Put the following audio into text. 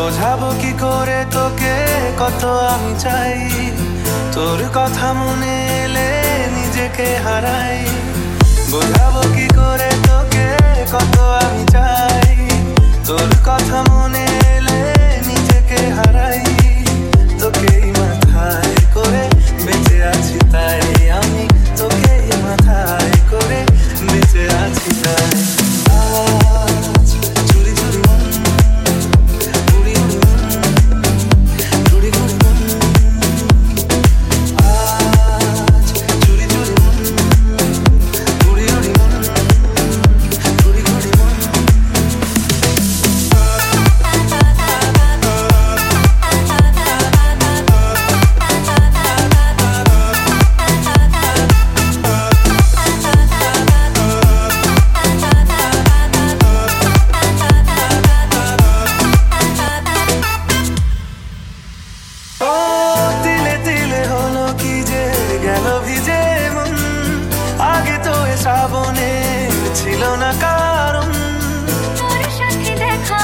বোঝাবো কি করে তোকে, কত আমি চাই। তোর কথা মনে এলে নিজেকে হারাই। বোঝাবো কি করে তোকে, কত আমি চাই। তোর কথা মনে ছিল না কারণ তোর সাথে দেখা